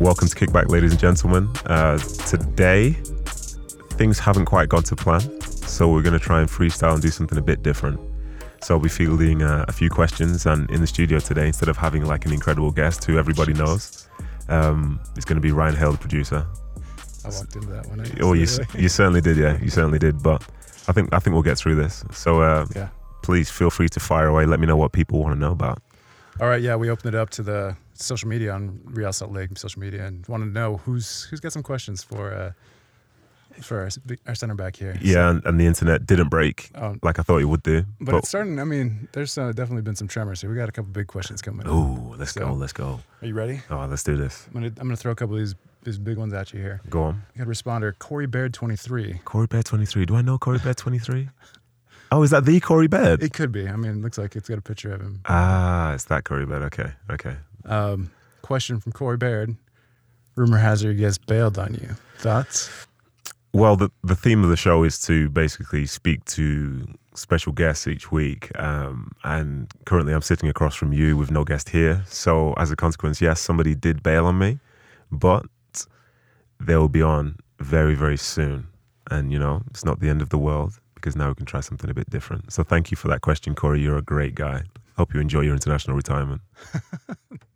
Welcome to Kickback, ladies and gentlemen. Uh, today, things haven't quite gone to plan, so we're going to try and freestyle and do something a bit different. So I'll be fielding uh, a few questions, and in the studio today, instead of having like an incredible guest who everybody knows, um, it's going to be Ryan Hale, the producer. I walked into that one. Oh, you, you certainly did, yeah, you certainly did. But I think I think we'll get through this. So uh, yeah. please feel free to fire away. Let me know what people want to know about. All right, yeah, we opened it up to the social media on Real Salt Lake social media and want to know who's who's got some questions for uh, for our, our center back here. Yeah, and, and the internet didn't break Um, like I thought it would do. but, it's starting. I mean, there's uh, definitely been some tremors here. We got a couple big questions coming. in. oh, let's So- go, let's go. Are you ready? Oh, let's do this. I'm gonna I'm gonna throw a couple of these these big ones at you here. Go on. You got a responder, Corey Baird, 23. Corey Baird, 23. Do I know Corey Baird, 23? Oh, is that the Corey Baird? It could be. I mean, it looks like it's got a picture of him. Ah, it's that Corey Baird. Okay, okay. Um, question from Corey Baird. Rumor has it he gets bailed on you. Thoughts? Well, the the theme of the show is to basically speak to special guests each week, um, and currently I'm sitting across from you with no guest here. So as a consequence, yes, somebody did bail on me, but they will be on very very soon, and you know it's not the end of the world because now we can try something a bit different. So thank you for that question, Corey. You're a great guy. Hope you enjoy your international retirement.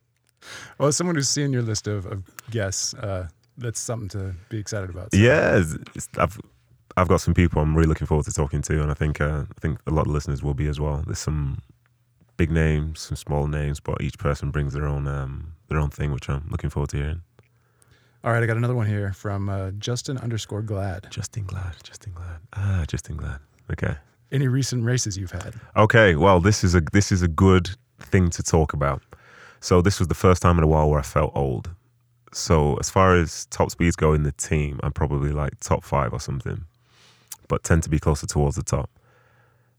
Well, as someone who's seen your list of, of guests, uh, that's something to be excited about. So- Yeah, it's, it's, I've I've got some people I'm really looking forward to talking to, and I think uh, I think a lot of listeners will be as well. There's some big names, some small names, but each person brings their own um, their own thing, which I'm looking forward to hearing. All right, I got another one here from uh, Justen underscore Glad. Justen Glad, Justen Glad, ah, Justen Glad. Okay, Any recent races you've had? okay. Well, this is a this is a good thing to talk about. So this was the first time in a while where I felt old. So as far as top speeds go in the team, I'm probably like top five or something, but tend to be closer towards the top.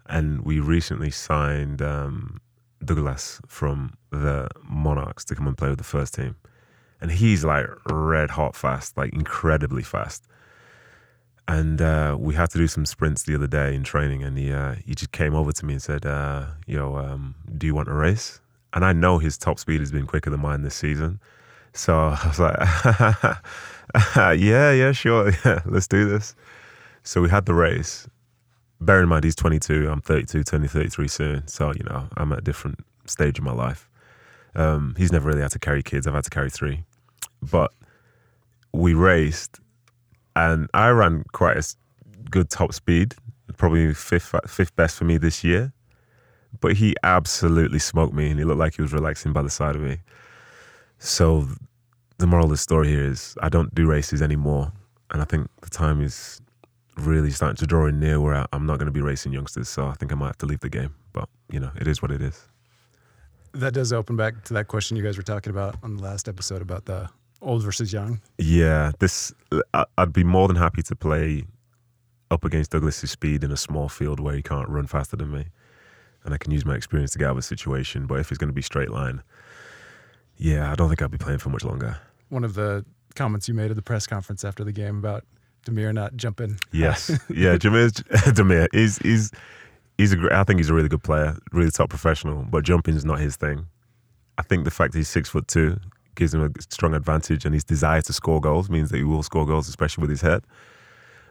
And we recently signed um, Douglas from the Monarchs to come and play with the first team, and he's like red hot fast, like incredibly fast. And uh, we had to do some sprints the other day in training, and he uh, he just came over to me and said, uh, "Yo, um, do you want a race?" And I know his top speed has been quicker than mine this season, so I was like, "Yeah, yeah, sure, yeah, let's do this." So we had the race. Bear in mind, he's 22. I'm 32, turning 33 soon. So you know, I'm at a different stage in my life. Um, he's never really had to carry kids. I've had to carry three, but we raced, and I ran quite a good top speed, probably fifth fifth best for me this year. But he absolutely smoked me, and he looked like he was relaxing by the side of me. So, the moral of the story here is I don't do races anymore, and I think the time is really starting to draw in near where I'm not going to be racing youngsters. So I think I might have to leave the game. But you know, it is what it is. That does open back to that question you guys were talking about on the last episode about the old versus young. Yeah, this I'd be more than happy to play up against Douglas's speed in a small field where he can't run faster than me, and I can use my experience to get out of a situation. But if it's going to be straight line, yeah, I don't think I'll be playing for much longer. One of the comments you made at the press conference after the game about Damir not jumping. Yes, yeah, Jameer, Damir, he's he's he's a great. I think he's a really good player, really top professional. But jumping is not his thing. I think the fact that he's six foot two gives him a strong advantage, and his desire to score goals means that he will score goals, especially with his head.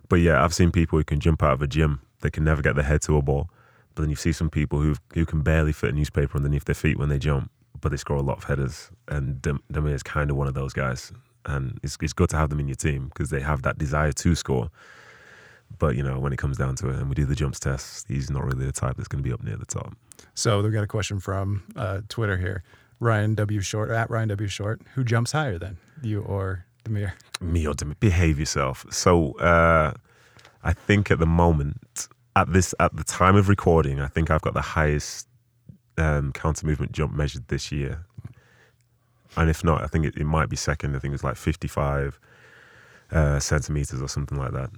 But yeah, I've seen people who can jump out of a gym; they can never get their head to a ball. But then you see some people who who can barely fit a newspaper underneath their feet when they jump, but they score a lot of headers. And Dem- Damir is kind of one of those guys, and it's it's good to have them in your team because they have that desire to score. But you know, when it comes down to it, and we do the jumps test, he's not really the type that's going to be up near the top. So we've got a question from uh, Twitter here. Ryan W. Short, at Ryan W. Short, who jumps higher then, you or Damir? Me or Damir, behave yourself. So uh, I think at the moment, at this at the time of recording, I think I've got the highest um, counter movement jump measured this year. And if not, I think it, it might be second. I think it's like 55 uh, centimeters or something like that.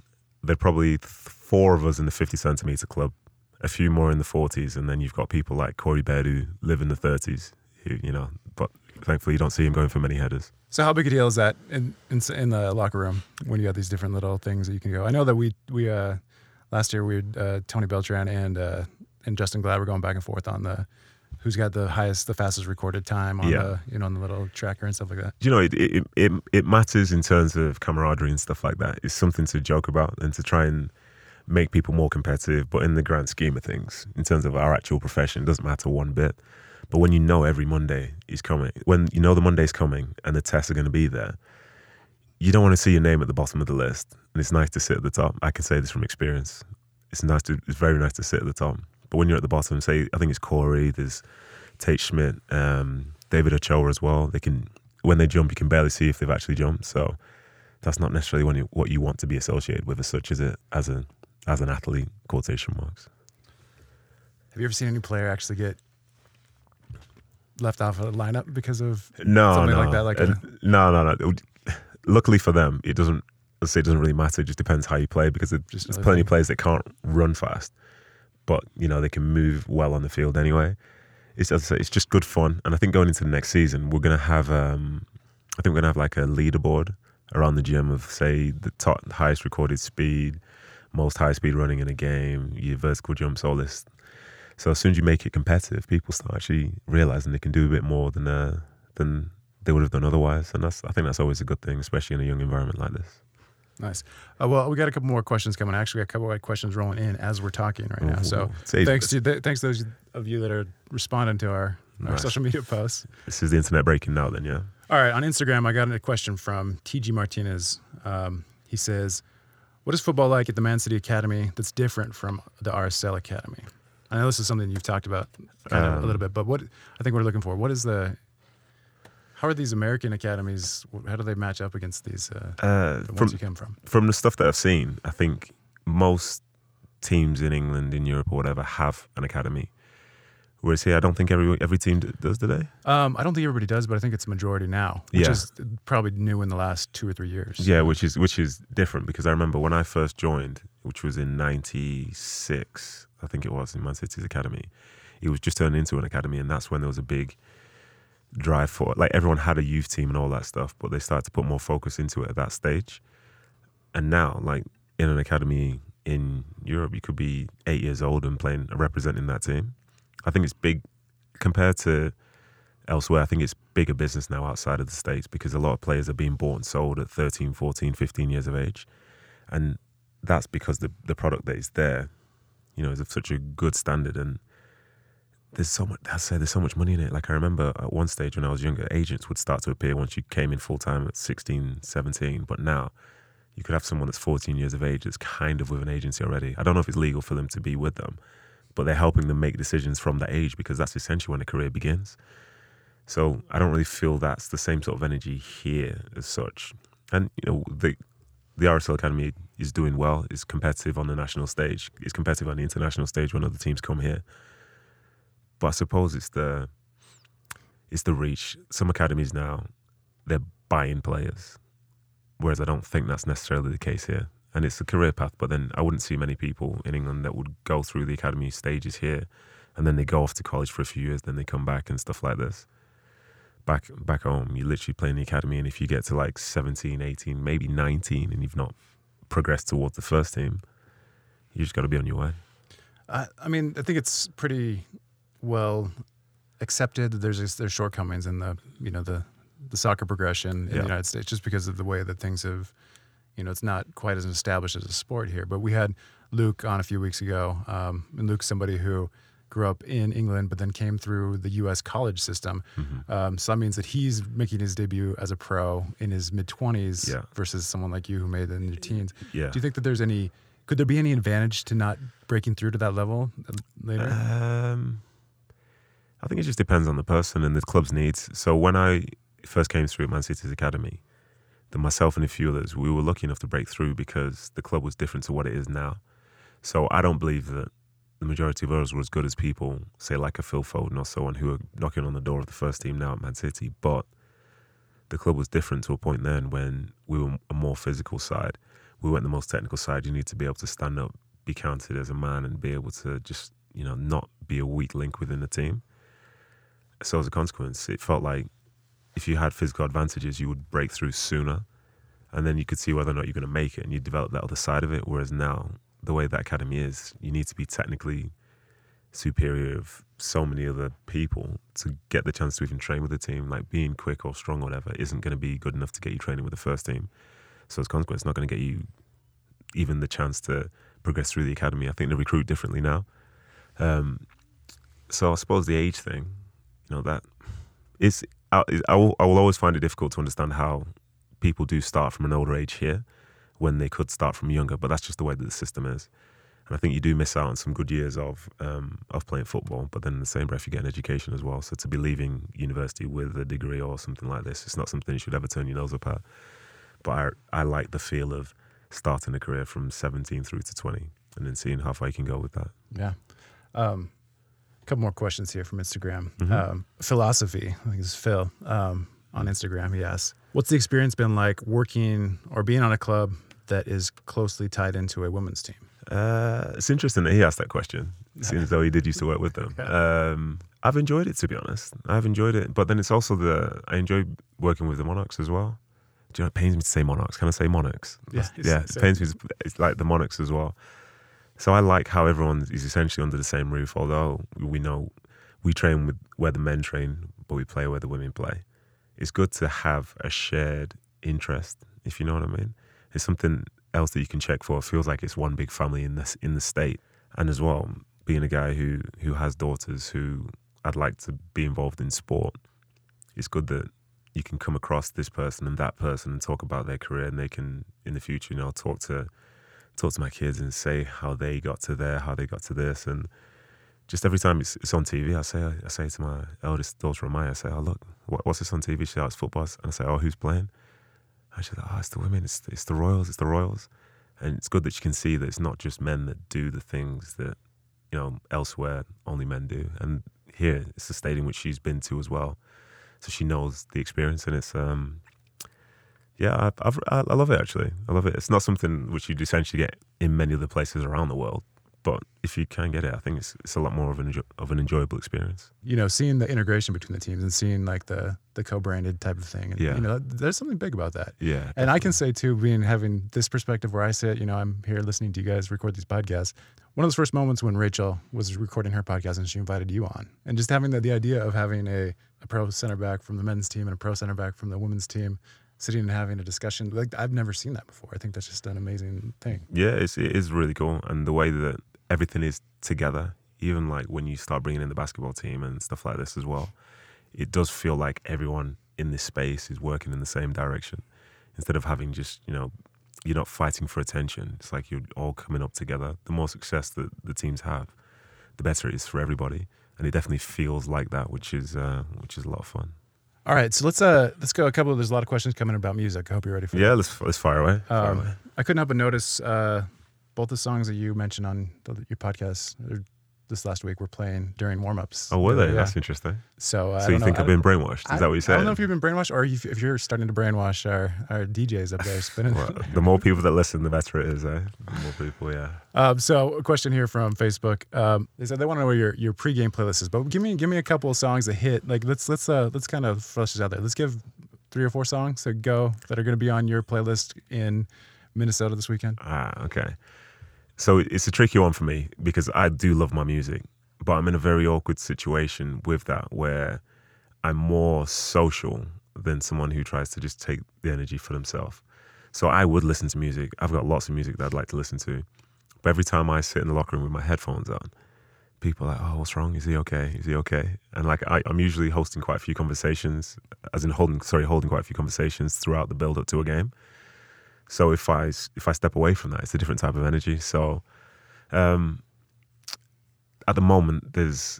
There are probably four of us in the 50 centimeter club, a few more in the 40s, and then you've got people like Corey Baird who live in the 30s, who, you know, but thankfully you don't see him going for many headers. So how big a deal is that in, in in the locker room when you got these different little things that you can go? I know that we we uh, last year we had uh, Tony Beltran and uh, and Justen Glad were going back and forth on the who's got the highest, the fastest recorded time on Yeah. the you know on the little tracker and stuff like that. you know, it, it it it matters in terms of camaraderie and stuff like that. It's something to joke about and to try and make people more competitive. But in the grand scheme of things, in terms of our actual profession, it doesn't matter one bit. But when you know every Monday is coming, when you know the Monday's coming and the tests are going to be there, you don't want to see your name at the bottom of the list. And it's nice to sit at the top. I can say this from experience. It's nice to. It's very nice to sit at the top. But when you're at the bottom, say I think it's Corey, there's Tate Schmitt, um, David Ochoa as well. They can when they jump, you can barely see if they've actually jumped. So that's not necessarily when you, what you want to be associated with as such as a as a as an athlete. Quotation marks. Have you ever seen any player actually get left off a lineup because of No, Something no, like that, like Uh, a- no, no, no. Luckily for them, it doesn't. Let's say it doesn't really matter. It just depends how you play because it- Just there's plenty of players that can't run fast, but you know they can move well on the field anyway. It's as I say, it's just good fun, and I think going into the next season, we're gonna have. Um, I think we're gonna have like a leaderboard around the gym of say the top highest recorded speed, most high speed running in a game, your vertical jumps, all this. So as soon as you make it competitive, people start actually realizing they can do a bit more than uh, than they would have done otherwise, and that's I think that's always a good thing, especially in a young environment like this. Nice? Uh, well, we got a couple more questions coming. Actually, got a couple of questions rolling in as we're talking right now. So Ooh, say- thanks to th- thanks to those of you that are responding to our, our social media posts. This is the internet breaking now, then, yeah. All right, on Instagram, I got a question from TG Martinez. Um, he says, "What is football like at the Man City Academy that's different from the RSL Academy?" I know this is something you've talked about kind of a Um, little bit, but what I think we're looking for, what is the, how are these American academies? How do they match up against these uh, Uh, the from ones you came from? from the stuff that I've seen, I think most teams in England, in Europe, or whatever, have an academy. Whereas here, I don't think every every team does, do they? Um, I don't think everybody does, but I think it's a majority now, which Yeah. is probably new in the last two or three years. Yeah, which is which is different because I remember when I first joined, which was in '96, I think it was in Man City's academy. It was just turned into an academy, and that's when there was a big drive for like everyone had a youth team and all that stuff, but they started to put more focus into it at that stage. And now, like in an academy in Europe, you could be eight years old and playing representing that team. I think it's big compared to elsewhere. I think it's bigger business now outside of the States because a lot of players are being bought and sold at 13, 14, 15 years of age. And that's because the, the product that is there, you know, is of such a good standard. And there's so much, I say there's so much money in it. Like I remember at one stage when I was younger, agents would start to appear once you came in full time at 16, 17. But now you could have someone that's 14 years of age that's kind of with an agency already. I don't know if it's legal for them to be with them, but they're helping them make decisions from that age because that's essentially when a career begins. So I don't really feel that's the same sort of energy here as such. And you know, the the RSL Academy is doing well. It's competitive on the national stage. It's competitive on the international stage when other teams come here. But I suppose it's the it's the reach. Some academies now they're buying players, whereas I don't think that's necessarily the case here. And it's a career path, but then I wouldn't see many people in England that would go through the academy stages here, and then they go off to college for a few years, then they come back and stuff like this back back home, you literally play in the academy, and if you get to like 17, 18, maybe 19, and you've not progressed towards the first team, you just got to be on your way. I, I mean, I think it's pretty well accepted that there's just, there's shortcomings in the you know the the soccer progression in Yeah. the United States just because of the way that things have you know it's not quite as established as a sport here. But we had Luke on a few weeks ago, um, and Luke's somebody who grew up in England but then came through the U.S. college system. Mm-hmm. Um, so that means that he's making his debut as a pro in his mid twenties Yeah. versus someone like you who made it in your teens. Yeah. Do you think that there's any could there be any advantage to not breaking through to that level later? Um, I think it just depends on the person and the club's needs. So when I first came through at Man City's academy, then myself and a few others, we were lucky enough to break through because the club was different to what it is now. So I don't believe that the majority of us were as good as people, say like a Phil Foden or someone who are knocking on the door of the first team now at Man City. But the club was different to a point then when we were a more physical side. We weren't the most technical side. You need to be able to stand up, be counted as a man, and be able to just, you know, not be a weak link within the team. So as a consequence, it felt like if you had physical advantages, you would break through sooner, and then you could see whether or not you're going to make it, and you develop that other side of it. Whereas now, the way that academy is, you need to be technically superior of so many other people to get the chance to even train with the team. Like being quick or strong or whatever isn't going to be good enough to get you training with the first team. So as a consequence, it's not going to get you even the chance to progress through the academy. I think they recruit differently now. Um, so I suppose the age thing, know, that is I, I, will, I will always find it difficult to understand how people do start from an older age here when they could start from younger, but that's just the way that the system is. And I think you do miss out on some good years of um, of playing football, but then in the same breath you get an education as well. So to be leaving university with a degree or something like this, it's not something you should ever turn your nose up at. But I, I like the feel of starting a career from 17 through to 20 and then seeing how far you can go with that. Yeah. Um, a couple more questions here from Instagram. Mhm. Um, philosophy, I think it's Phil um, on Instagram. He asks, "What's the experience been like working or being on a club that is closely tied into a women's team?" Uh, it's interesting that he asked that question, Seems as though he did used to work with them. Um, I've enjoyed it, to be honest. I've enjoyed it, but then it's also the I enjoy working with the Monarchs as well. Do you know? It pains me to say Monarchs. Can I say Monarchs? Yeah, yeah. It pains me. To, it's like the Monarchs as well. So I like how everyone is essentially under the same roof. Although we know we train with where the men train, but we play where the women play. It's good to have a shared interest, if you know what I mean. It's something else that you can check for. It feels like it's one big family in this in the state. And as well, being a guy who who has daughters who I'd like to be involved in sport, it's good that you can come across this person and that person and talk about their career and they can in the future, you know, talk to talk to my kids and say how they got to there, how they got to this and just every time it's, it's on TV, I say I say to my eldest daughter, Amaya, I say, "Oh look, what, what's this on TV?" She says, "Oh, it's football," and I say, "Oh, who's playing?" And she's like, "Oh, it's the women. It's it's the Royals. It's the Royals." And it's good that she can see that it's not just men that do the things that you know elsewhere only men do. And here, it's a stadium which she's been to as well, so she knows the experience, and it's um. Yeah, I've, I've, I I love it actually. I love it. It's not something which you'd essentially get in many other places around the world, but if you can get it, I think it's it's a lot more of an enjo- of an enjoyable experience. You know, seeing the integration between the teams and seeing like the the co-branded type of thing. And, Yeah. You know, there's something big about that. Yeah, And I can say too, being having this perspective where I sit, you know, I'm here listening to you guys record these podcasts. One of those first moments when Rachel was recording her podcast and she invited you on, and just having the, the idea of having a, a pro center back from the men's team and a pro center back from the women's team, sitting and having a discussion like I've never seen that before. I think that's just an amazing thing. yeah, it's, it is really cool, and the way that everything is together, even like when you start bringing in the basketball team and stuff like this as well, it does feel like everyone in this space is working in the same direction, instead of having just you know you're not fighting for attention. It's like you're all coming up together. The more success that the teams have, the better it is for everybody, and it definitely feels like that, which is uh, which is a lot of fun. All right, so let's uh let's go. A couple of there's a lot of questions coming about music. I hope you're ready for. Yeah, let's let's fire away. Fire Um, away. I couldn't help but notice uh, both the songs that you mentioned on the, your podcast uh, this last week we were playing during warm-ups. Oh, were they? Yeah. That's interesting. So, uh, so you think know, I've been brainwashed? Is I, that what you're I don't know if you've been brainwashed or if, if you're starting to brainwash our, our DJs up there spinning. Well, the more people that listen, the better it is, eh? The more people, yeah. um, so, a question here from Facebook. Um, they said they want to know where your, your pregame playlist is, but give me give me a couple of songs that hit. Like let's let's uh, let's kind of flush this out there. Let's give three or four songs that go that are going to be on your playlist in Minnesota this weekend. Ah, okay. So it's a tricky one for me because I do love my music, but I'm in a very awkward situation with that where I'm more social than someone who tries to just take the energy for themselves. So I would listen to music. I've got lots of music that I'd like to listen to. But every time I sit in the locker room with my headphones on, people are like, oh, what's wrong? Is he okay? Is he okay? And like, I, I'm usually hosting quite a few conversations, as in holding, sorry, holding quite a few conversations throughout the build up to a game. So if I if I step away from that, it's a different type of energy. So um, at the moment, there's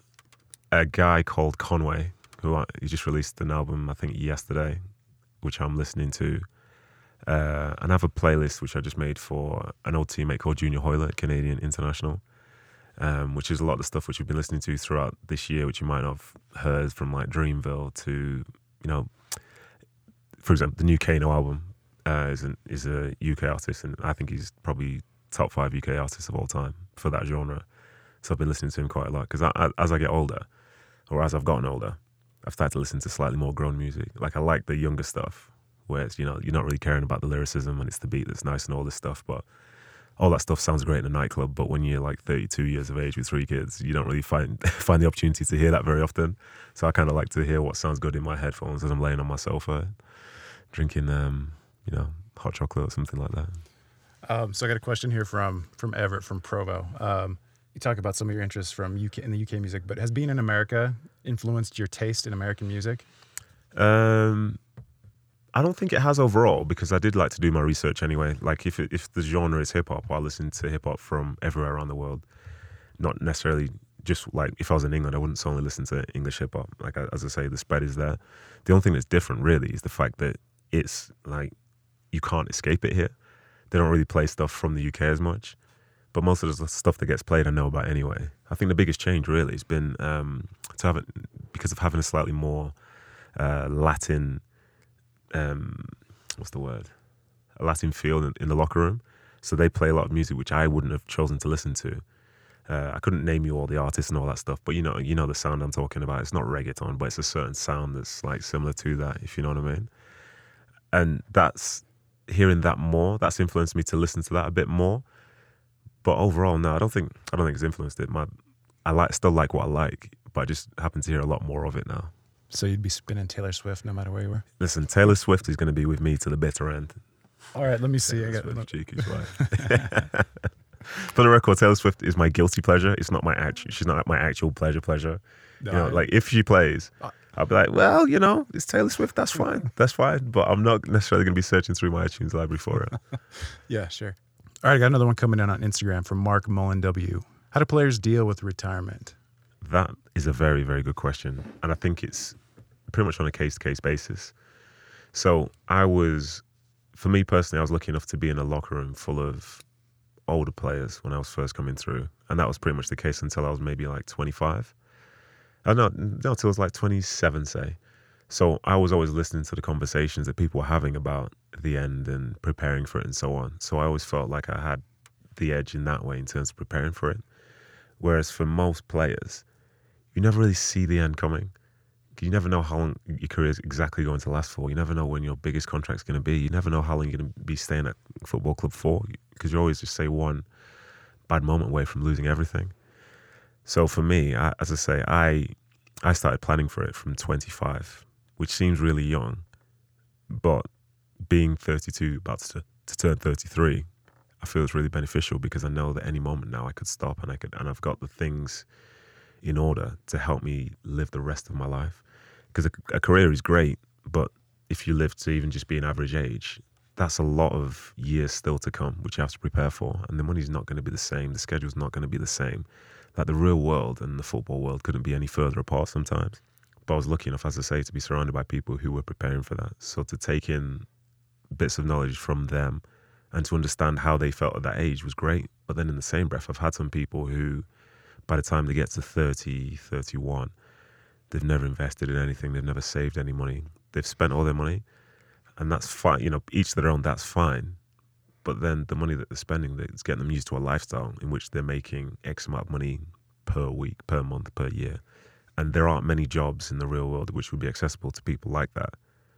a guy called Conway who I, he just released an album I think yesterday, which I'm listening to. Uh, and I have a playlist which I just made for an old teammate called Junior Hoilett, Canadian International, um, which is a lot of the stuff which we've been listening to throughout this year, which you might have heard from like Dreamville to, you know, for example, the new Kano album uh, is, an, is a UK artist, and I think he's probably top five UK artists of all time for that genre. So I've been listening to him quite a lot because as I get older, or as I've gotten older, I've started to listen to slightly more grown music. Like I like the younger stuff, where it's you know you're not really caring about the lyricism and it's the beat that's nice and all this stuff, but all that stuff sounds great in a nightclub, but when you're like 32 years of age with three kids, you don't really find find the opportunity to hear that very often. So I kind of like to hear what sounds good in my headphones as I'm laying on my sofa, drinking, um, you know, hot chocolate or something like that. Um, so I got a question here from from Everett from Provo. Um, you talk about some of your interests from UK in the UK music, but has being in America influenced your taste in American music? Um, I don't think it has overall because I did like to do my research anyway. Like if it, if the genre is hip hop, I listen to hip hop from everywhere around the world. Not necessarily just like if I was in England, I wouldn't solely listen to English hip hop. Like as I say, the spread is there. The only thing that's different really is the fact that it's like you can't escape it here. They don't really play stuff from the UK as much, but most of the stuff that gets played I know about anyway. I think the biggest change really has been um, to have it because of having a slightly more uh, Latin um, what's the word? A Latin feel in, in, the locker room. So they play a lot of music which I wouldn't have chosen to listen to. Uh, I couldn't name you all the artists and all that stuff, but you know, you know the sound I'm talking about. It's not reggaeton, but it's a certain sound that's like similar to that, if you know what I mean. And that's hearing that more. That's influenced me to listen to that a bit more. But overall, no, I don't think I don't think it's influenced it. My, I like still like what I like, but I just happen to hear a lot more of it now. So you'd be spinning Taylor Swift no matter where you were. Listen, Taylor Swift is going to be with me to the bitter end. All right, let me see. Taylor I got Swift, cheeky For the record, Taylor Swift is my guilty pleasure. It's not my actual. She's not my actual pleasure. Pleasure. No, you know, like if she plays, uh, I'll be like, well, you know, it's Taylor Swift. That's fine. That's fine. But I'm not necessarily going to be searching through my iTunes library for it. yeah, sure. All right, I got another one coming in on Instagram from Mark Mullen W. How do players deal with retirement? That is a very, very good question, and I think it's pretty much on a case to case basis. So I was, for me personally, I was lucky enough to be in a locker room full of older players when I was first coming through, and that was pretty much the case until I was maybe like 25. Uh, no, no, until I was like 27, say. So I was always listening to the conversations that people were having about the end and preparing for it and so on. So I always felt like I had the edge in that way in terms of preparing for it. Whereas for most players, you never really see the end coming you never know how long your career is exactly going to last for. You never know when your biggest contract's going to be. You never know how long you're going to be staying at football club for because you're always just say one bad moment away from losing everything. So for me, I, as I say, I I started planning for it from 25, which seems really young, but being 32, about to, to turn 33, I feel it's really beneficial because I know that any moment now I could stop and I could and I've got the things in order to help me live the rest of my life because a, a career is great, but if you live to even just be an average age, that's a lot of years still to come, which you have to prepare for. And the money's not going to be the same. The schedule's not going to be the same. Like the real world and the football world couldn't be any further apart sometimes. But I was lucky enough, as I say, to be surrounded by people who were preparing for that. So to take in bits of knowledge from them and to understand how they felt at that age was great. But then in the same breath, I've had some people who, by the time they get to 30, 31, They've never invested in anything. They've never saved any money. They've spent all their money, and that's fine. You know, each their own. That's fine. But then the money that they're spending, it's getting them used to a lifestyle in which they're making X amount of money per week, per month, per year. And there aren't many jobs in the real world which would be accessible to people like that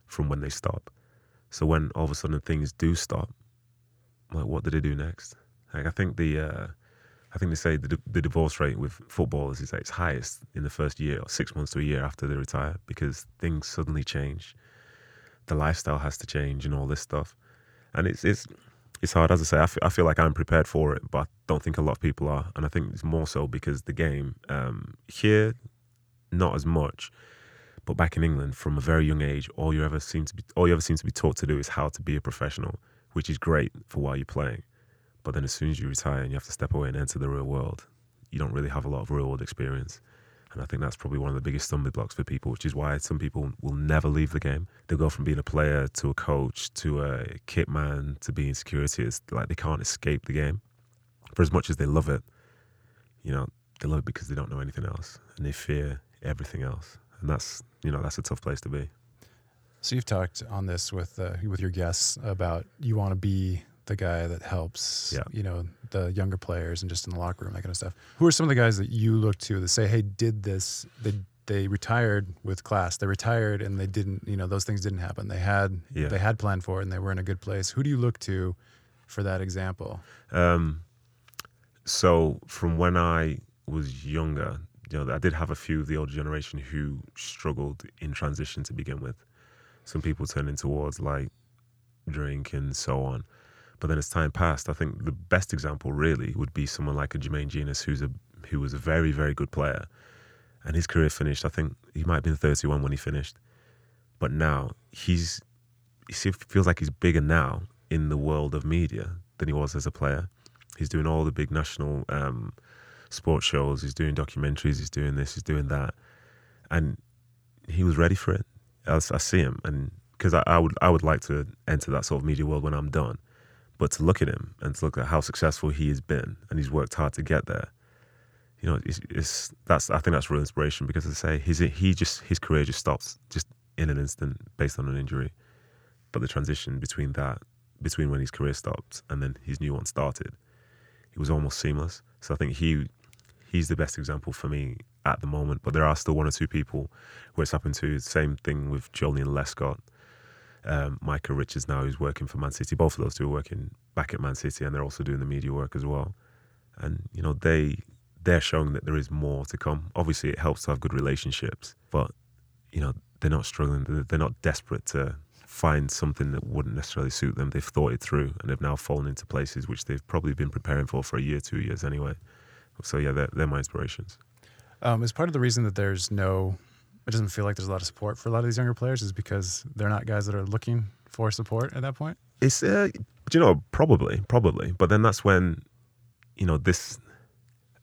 from when they stop. So when all of a sudden things do stop, like what do they do next? Like I think the uh, I think they say the, the divorce rate with footballers is at its highest in the first year or six months to a year after they retire because things suddenly change. The lifestyle has to change and all this stuff. And it's, it's, it's hard. As I say, I feel, feel like I'm prepared for it, but I don't think a lot of people are. And I think it's more so because the game um, here, not as much. But back in England, from a very young age, all you ever seem to be all you ever seem to be taught to do is how to be a professional, which is great for while you're playing. But then as soon as you retire and you have to step away and enter the real world, you don't really have a lot of real world experience. And I think that's probably one of the biggest stumbling blocks for people, which is why some people will never leave the game. They'll go from being a player to a coach to a kit man to being security. It's like they can't escape the game. For as much as they love it, you know, they love it because they don't know anything else and they fear everything else. And that's, you know, that's a tough place to be. So you've talked on this with uh, with your guests about you want to be the guy that helps, yeah. you know, the younger players and just in the locker room, that kind of stuff. Who are some of the guys that you look to that say, hey, did this, they, they retired with class. They retired and they didn't, you know, those things didn't happen. They had, yeah. they had planned for it and they were in a good place. Who do you look to for that example? Um, so from when I was younger, you know, I did have a few of the older generation who struggled in transition to begin with. Some people turning towards like drink and so on. But then as time passed, I think the best example really would be someone like a Jermaine Jenas, who's a who was a very, very good player. And his career finished, I think he might have been 31 when he finished. But now he's he feels like he's bigger now in the world of media than he was as a player. He's doing all the big national um, sports shows. He's doing documentaries. He's doing this. He's doing that, and he was ready for it. I, I see him, and because I, I, would I would like to enter that sort of media world when I'm done, but to look at him and to look at how successful he has been, and he's worked hard to get there. You know, it's, it's that's I think that's real inspiration because I say his he just his career just stops just in an instant based on an injury, but the transition between that between when his career stopped and then his new one started, it was almost seamless. So I think he he's the best example for me at the moment. But there are still one or two people where it's happened to. Same thing with Joleon Lescott, um, Micah Richards now, who's working for Man City. Both of those two are working back at Man City, and they're also doing the media work as well. And you know they they're showing that there is more to come. Obviously, it helps to have good relationships, but you know they're not struggling. They're not desperate to find something that wouldn't necessarily suit them. They've thought it through, and they've now fallen into places which they've probably been preparing for for a year, two years anyway. So yeah, they're, they're my inspirations. Um, is part of the reason that there's no, it doesn't feel like there's a lot of support for a lot of these younger players is because they're not guys that are looking for support at that point. It's, uh, you know, probably, probably, but then that's when, you know, this.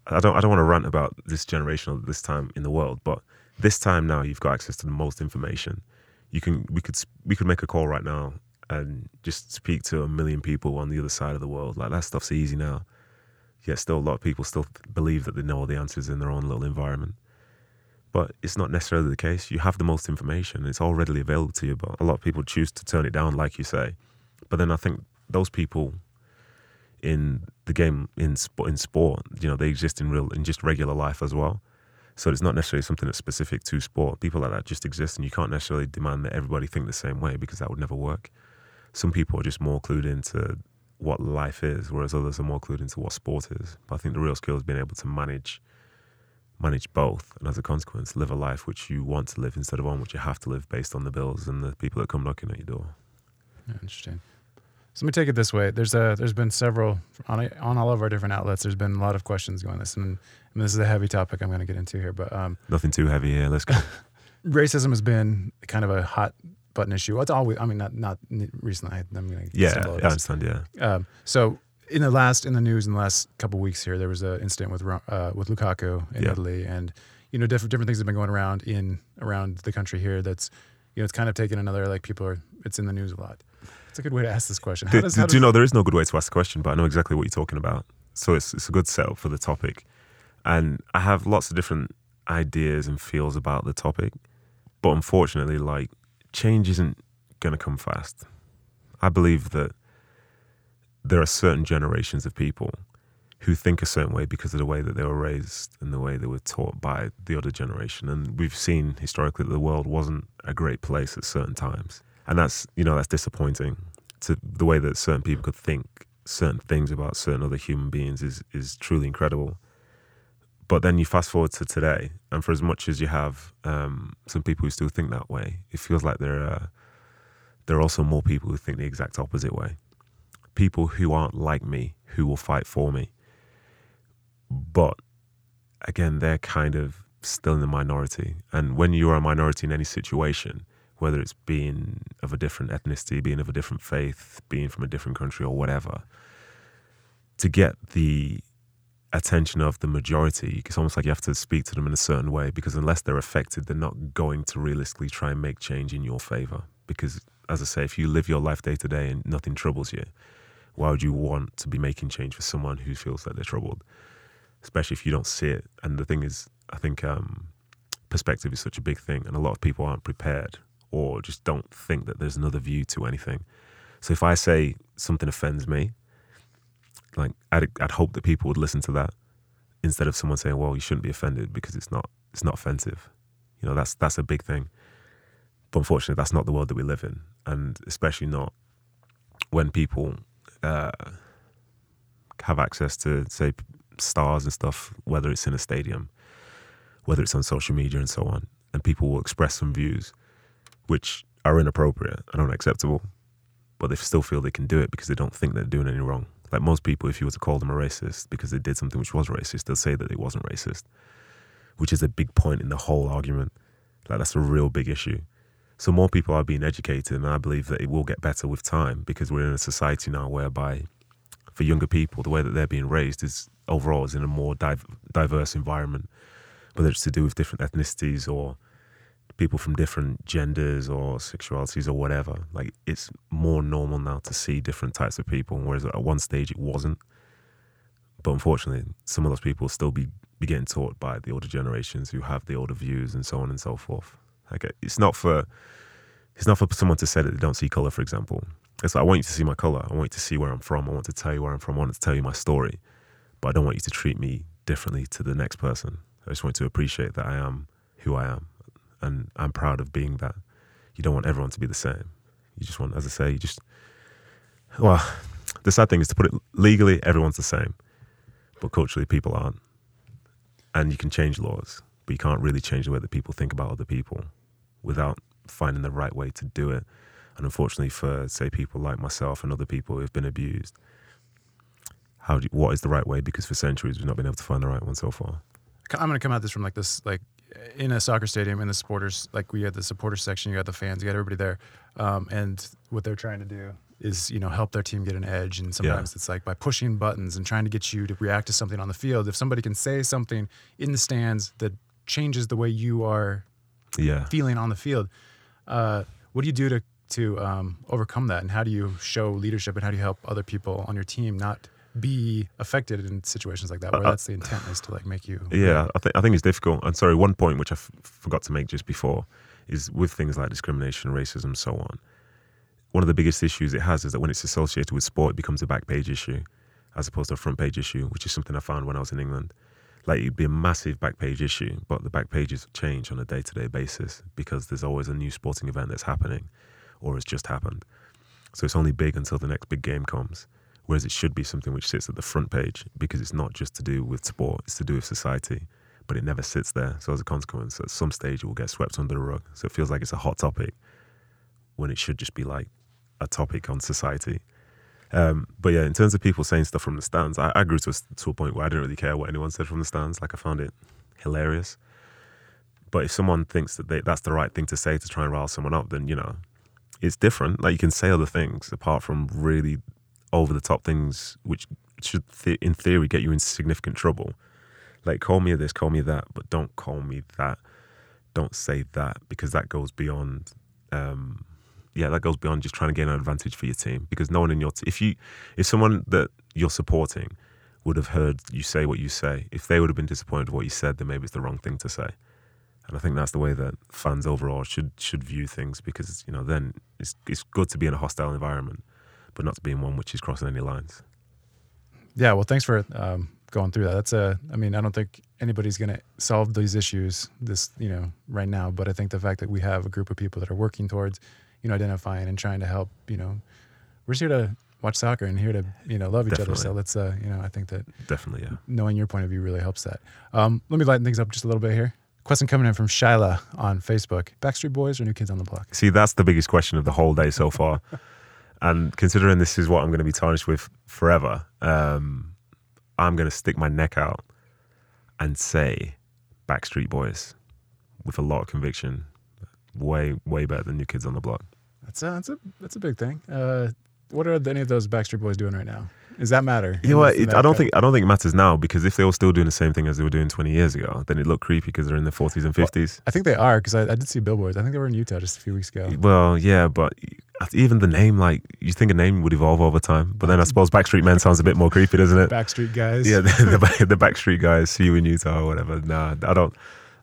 I don't, I don't want to rant about this generation or this time in the world, but this time now you've got access to the most information. You can, we could, we could make a call right now and just speak to a million people on the other side of the world. Like that stuff's easy now yet still a lot of people still believe that they know all the answers in their own little environment. But it's not necessarily the case. You have the most information, it's all readily available to you, but a lot of people choose to turn it down, like you say. But then I think those people in the game in sport, in sport, you know, they exist in real in just regular life as well. So it's not necessarily something that's specific to sport. People like that just exist, and you can't necessarily demand that everybody think the same way because that would never work. Some people are just more clued into what life is, whereas others are more clued into what sport is. But I think the real skill is being able to manage manage both, and as a consequence, live a life which you want to live instead of one which you have to live based on the bills and the people that come knocking at your door. Yeah, interesting. So let me take it this way. There's a there's been several on on all of our different outlets. There's been a lot of questions going this, and, and this is a heavy topic I'm going to get into here. But um, nothing too heavy here. Let's go. racism has been kind of a hot button issue. It's always, I mean, not not recently. I, am mean, yeah, I understand. Yeah. Um, so in the last in the news in the last couple weeks here, there was an incident with uh, with Lukaku in yeah. Italy, and you know different different things have been going around in around the country here. That's you know it's kind of taken another like people are it's in the news a lot. It's a good way to ask this question. How does, how do, you know there is no good way to ask the question, but I know exactly what you're talking about. So it's it's a good setup for the topic, and I have lots of different ideas and feels about the topic, but unfortunately, like change isn't going to come fast. I believe that there are certain generations of people who think a certain way because of the way that they were raised and the way they were taught by the other generation. And we've seen historically that the world wasn't a great place at certain times. And that's, you know, that's disappointing to the way that certain people could think certain things about certain other human beings is, is truly incredible. But then you fast forward to today, and for as much as you have um, some people who still think that way, it feels like there are there are also more people who think the exact opposite way. People who aren't like me, who will fight for me. But again, they're kind of still in the minority. And when you are a minority in any situation, whether it's being of a different ethnicity, being of a different faith, being from a different country, or whatever, to get the attention of the majority, it's almost like you have to speak to them in a certain way because unless they're affected, they're not going to realistically try and make change in your favor. Because, as I say, if you live your life day to day and nothing troubles you, why would you want to be making change for someone who feels that they're troubled? Especially if you don't see it. And the thing is, I think um, perspective is such a big thing, and a lot of people aren't prepared or just don't think that there's another view to anything. So if I say something offends me, like I'd, I'd hope that people would listen to that instead of someone saying, "Well, you shouldn't be offended because it's not it's not offensive." You know, that's that's a big thing. But unfortunately, that's not the world that we live in, and especially not when people uh, have access to say stars and stuff, whether it's in a stadium, whether it's on social media and so on, and people will express some views which are inappropriate and unacceptable, but they still feel they can do it because they don't think they're doing any wrong. Like most people, if you were to call them a racist because they did something which was racist, they'll say that it wasn't racist, which is a big point in the whole argument. Like that's a real big issue. So more people are being educated, and I believe that it will get better with time because we're in a society now whereby, for younger people, the way that they're being raised is overall is in a more div- diverse environment, whether it's to do with different ethnicities or people from different genders or sexualities or whatever. Like it's more normal now to see different types of people, whereas at one stage it wasn't. But unfortunately, some of those people will still be, be getting taught by the older generations who have the older views and so on and so forth. Like uh, it's not for it's not for someone to say that they don't see color, for example. It's like I want you to see my color. I want you to see where I'm from. I want to tell you where I'm from. I want to tell you my story, but I don't want you to treat me differently to the next person. I just want you to appreciate that I am who I am, and I'm proud of being that. You don't want everyone to be the same. You just want, as I say, you just well, the sad thing is to put it legally, everyone's the same, but culturally, people aren't. And you can change laws, but you can't really change the way that people think about other people without finding the right way to do it. And unfortunately, for say people like myself and other people who've been abused, how do you, what is the right way? Because for centuries we've not been able to find the right one so far. I'm going to come at this from like this, like in a soccer stadium, in the supporters, like we had the supporters section, you got the fans, you got everybody there, um, and what they're trying to do is you know help their team get an edge, and sometimes it's like by pushing buttons and trying to get you to react to something on the field. If somebody can say something in the stands that changes the way you are Yeah. feeling on the field, uh, what do you do to to um, overcome that, and how do you show leadership, and how do you help other people on your team not be affected in situations like that, where Uh, that's the intent is to like make you Yeah, I think I think it's difficult. And sorry, one point which I f- forgot to make just before is with things like discrimination, racism, so on. One of the biggest issues it has is that when it's associated with sport, it becomes a back page issue, as opposed to a front page issue, which is something I found when I was in England. Like it'd be a massive back page issue, but the back pages change on a day to day basis because there's always a new sporting event that's happening, or has just happened. So it's only big until the next big game comes. Whereas it should be something which sits at the front page because it's not just to do with sport, it's to do with society, but it never sits there. So as a consequence, at some stage it will get swept under the rug. So it feels like it's a hot topic when it should just be like a topic on society. Um, but yeah, in terms of people saying stuff from the stands, I, I grew to a, to a point where I didn't really care what anyone said from the stands. Like I found it hilarious. But if someone thinks that they, that's the right thing to say to try and rile someone up, then you know, it's different. Like you can say other things apart from really over the top things, which should, th- in theory, get you in significant trouble. Like call me this, call me that, but don't call me that. Don't say that because that goes beyond. Um, yeah, that goes beyond just trying to gain an advantage for your team. Because no one in your t- if you if someone that you're supporting would have heard you say what you say, if they would have been disappointed with what you said, then maybe it's the wrong thing to say. And I think that's the way that fans overall should should view things because you know then it's it's good to be in a hostile environment, but not to be in one which is crossing any lines. Yeah, well, thanks for um, going through that. That's a, I mean, I don't think anybody's going to solve these issues this, you know, right now. But I think the fact that we have a group of people that are working towards, you know, identifying and trying to help, you know, we're just here to watch soccer and here to, you know, love each other. So Definitely. let's, uh, you know, I think that Definitely, yeah. knowing your point of view really helps that. Um, let me lighten things up just a little bit here. Question coming in from Shyla on Facebook: Backstreet Boys or New Kids on the Block? See, that's the biggest question of the whole day so far. and considering this is what I'm going to be tarnished with forever, um, I'm going to stick my neck out and say Backstreet Boys with a lot of conviction. Way, way better than New Kids on the Block. That's a, that's a that's a big thing. Uh, what are any of those Backstreet Boys doing right now? Does that matter? You know what? It, I don't think I don't think it matters now because if they were still doing the same thing as they were doing 20 years ago, then it looked creepy because they're in their 40s and 50s. I think they are because I, I did see billboards. I think they were in Utah just a few weeks ago. Well, yeah, but even the name, like you think a name would evolve over time, but then I suppose Backstreet Men sounds a bit more creepy, doesn't it? Backstreet guys. Yeah, the, the, the Backstreet guys, see you in Utah or whatever. Nah, I don't,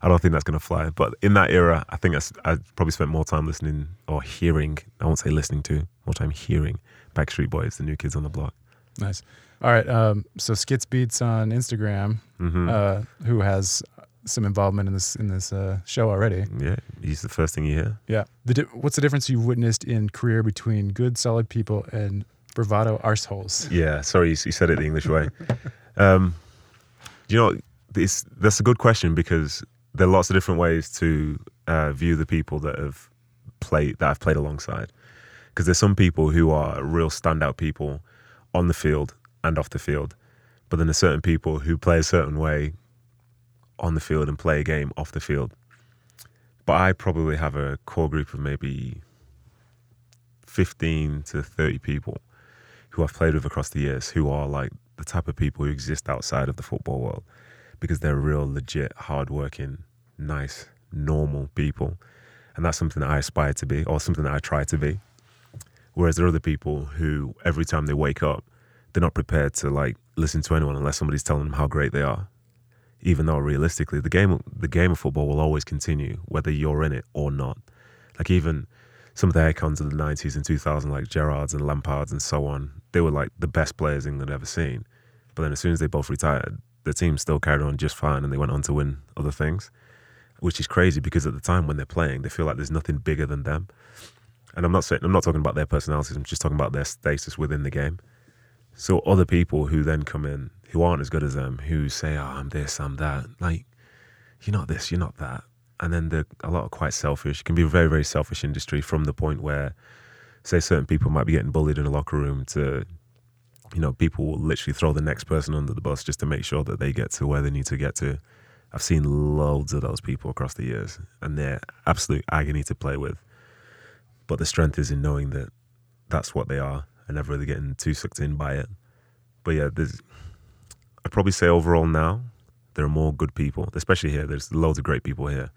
I don't think that's gonna fly. But in that era, I think I probably spent more time listening or hearing. I won't say listening to, more time hearing Backstreet Boys, the New Kids on the Block. Nice. All right. Um, so Skits Beats on Instagram, hmm uh, who has some involvement in this in this uh, show already. Yeah, he's the first thing you hear. Yeah. The di- what's the difference you've witnessed in career between good, solid people and Bravado arseholes. Yeah, sorry, you said it the English way. Um, you know, this, that's a good question because there are lots of different ways to uh, view the people that have played that I've played alongside. Because there's some people who are real standout people on the field and off the field, but then there's certain people who play a certain way on the field and play a game off the field. But I probably have a core group of maybe 15 to 30 people who I've played with across the years who are like the type of people who exist outside of the football world because they're real, legit, hardworking, nice, normal people. And that's something that I aspire to be or something that I try to be. Whereas there are other people who, every time they wake up, they're not prepared to like listen to anyone unless somebody's telling them how great they are. Even though realistically, the game, the game of football will always continue, whether you're in it or not. Like even some of the icons of the 90s and 2000s, like Gerrards and Lampards and so on, they were like the best players England ever seen. But then as soon as they both retired, the team still carried on just fine and they went on to win other things, which is crazy because at the time when they're playing, they feel like there's nothing bigger than them. And I'm not saying I'm not talking about their personalities. I'm just talking about their status within the game. So other people who then come in who aren't as good as them, who say, "Oh, I'm this, I'm that," like you're not this, you're not that and then the, a lot of quite selfish. It can be a very, very selfish industry from the point where, say, certain people might be getting bullied in a locker room to, you know, people will literally throw the next person under the bus just to make sure that they get to where they need to get to. I've seen loads of those people across the years, and they're absolute agony to play with. But the strength is in knowing that that's what they are and never really getting too sucked in by it. But yeah, there's, I'd probably say overall now, there are more good people, especially here. There's loads of great people here.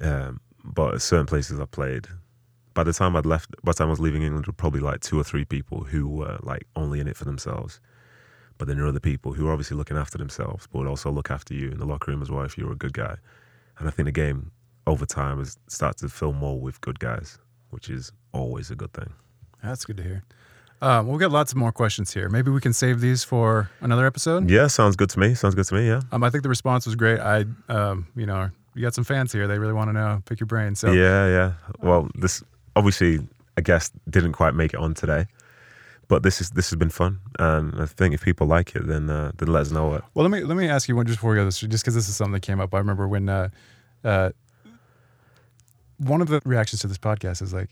Um, but certain places I played, by the time I'd left, by the time I was leaving England, there were probably like two or three people who were like only in it for themselves. But then there are other people who are obviously looking after themselves, but would also look after you in the locker room as well if you were a good guy. And I think the game over time has started to fill more with good guys, which is always a good thing. That's good to hear. Um, we'll get lots of more questions here. Maybe we can save these for another episode. Yeah, sounds good to me. Sounds good to me. Yeah. Um, I think the response was great. I, um, you know, you got some fans here. They really want to know, pick your brain. So yeah, yeah. Well, this obviously I guess didn't quite make it on today, but this is this has been fun, and I think if people like it, then uh, then let us know it. Well, let me let me ask you one just before we go this, just because this is something that came up. I remember when uh, uh, one of the reactions to this podcast is like,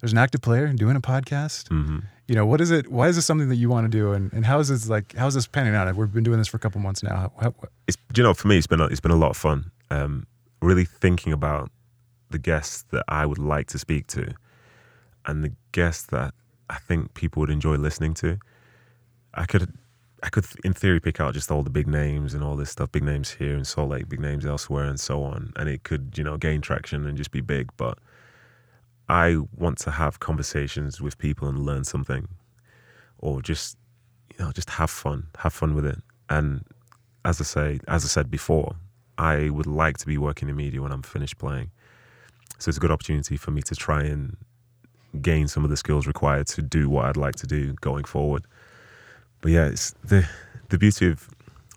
"There's an active player doing a podcast." Mm-hmm. You know, what is it? Why is this something that you want to do? And, and how is this like? How is this panning out? We've been doing this for a couple months now. How, how, it's you know for me, it's been a, it's been a lot of fun. Um, really thinking about the guests that I would like to speak to and the guests that I think people would enjoy listening to. I could I could in theory pick out just all the big names and all this stuff, big names here in Salt Lake, big names elsewhere and so on. And it could, you know, gain traction and just be big. But I want to have conversations with people and learn something. Or just you know, just have fun. Have fun with it. And as I say, as I said before, I would like to be working in media when I'm finished playing. So it's a good opportunity for me to try and gain some of the skills required to do what I'd like to do going forward. But yeah, it's the the beauty of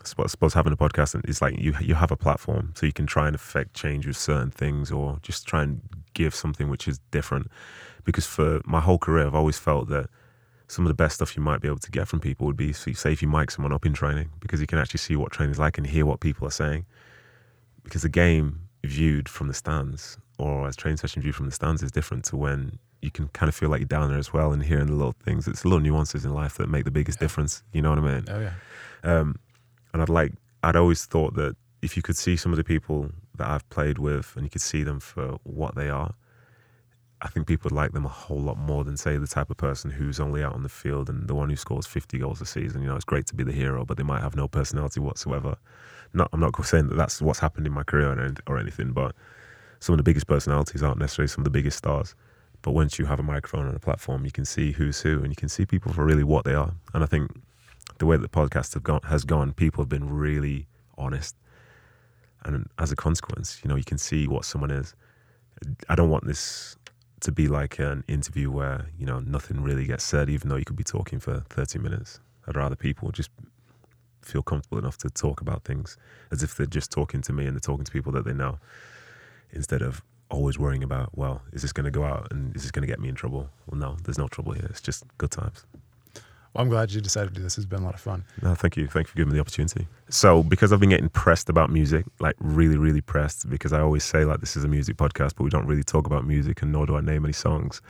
I suppose having a podcast is like you you have a platform, so you can try and affect change with certain things, or just try and give something which is different. Because for my whole career, I've always felt that some of the best stuff you might be able to get from people would be, say, if you mic someone up in training, because you can actually see what training is like and hear what people are saying because the game viewed from the stands or as training session viewed from the stands is different to when you can kind of feel like you're down there as well and hearing the little things. It's the little nuances in life that make the biggest yeah. difference. You know what I mean? Oh yeah. Um, and I'd like I'd always thought that if you could see some of the people that I've played with and you could see them for what they are, I think people would like them a whole lot more than say the type of person who's only out on the field and the one who scores 50 goals a season. You know, it's great to be the hero, but they might have no personality whatsoever not I'm not saying that that's what's happened in my career or, or anything, but some of the biggest personalities aren't necessarily some of the biggest stars. But once you have a microphone and a platform, you can see who's who, and you can see people for really what they are. And I think the way that the podcast have gone, has gone, people have been really honest, and as a consequence, you know, you can see what someone is. I don't want this to be like an interview where you know nothing really gets said, even though you could be talking for thirty minutes. I'd rather people just feel comfortable enough to talk about things as if they're just talking to me and they're talking to people that they know instead of always worrying about, well, is this going to go out and is this going to get me in trouble? Well, no, there's no trouble here. It's just good times. Well, I'm glad you decided to do this. It's been a lot of fun. No, thank you. Thank you for giving me the opportunity. So, because I've been getting pressed about music, like really, really pressed, because I always say like this is a music podcast, but we don't really talk about music, and nor do I name any songs.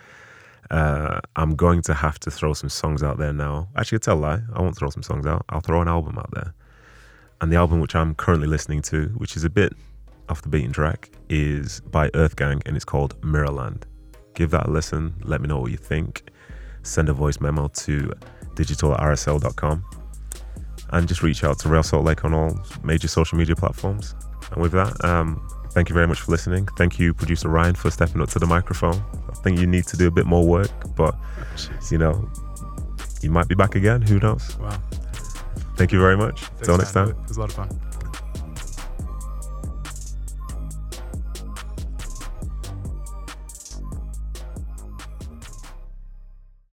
Uh, I'm going to have to throw some songs out there now. Actually, I tell a lie. I won't throw some songs out. I'll throw an album out there. And the album which I'm currently listening to, which is a bit off the beaten track, is by Earthgang, and it's called Mirrorland. Give that a listen. Let me know what you think. Send a voice memo to digital at rsl.com and just reach out to Real Salt Lake on all major social media platforms. And with that, um, thank you very much for listening. Thank you, producer Ryan, for stepping up to the microphone. I think you need to do a bit more work, but you know, you might be back again. Who knows? Wow. Thank you very much. Thanks, Until next time. It was a lot of fun.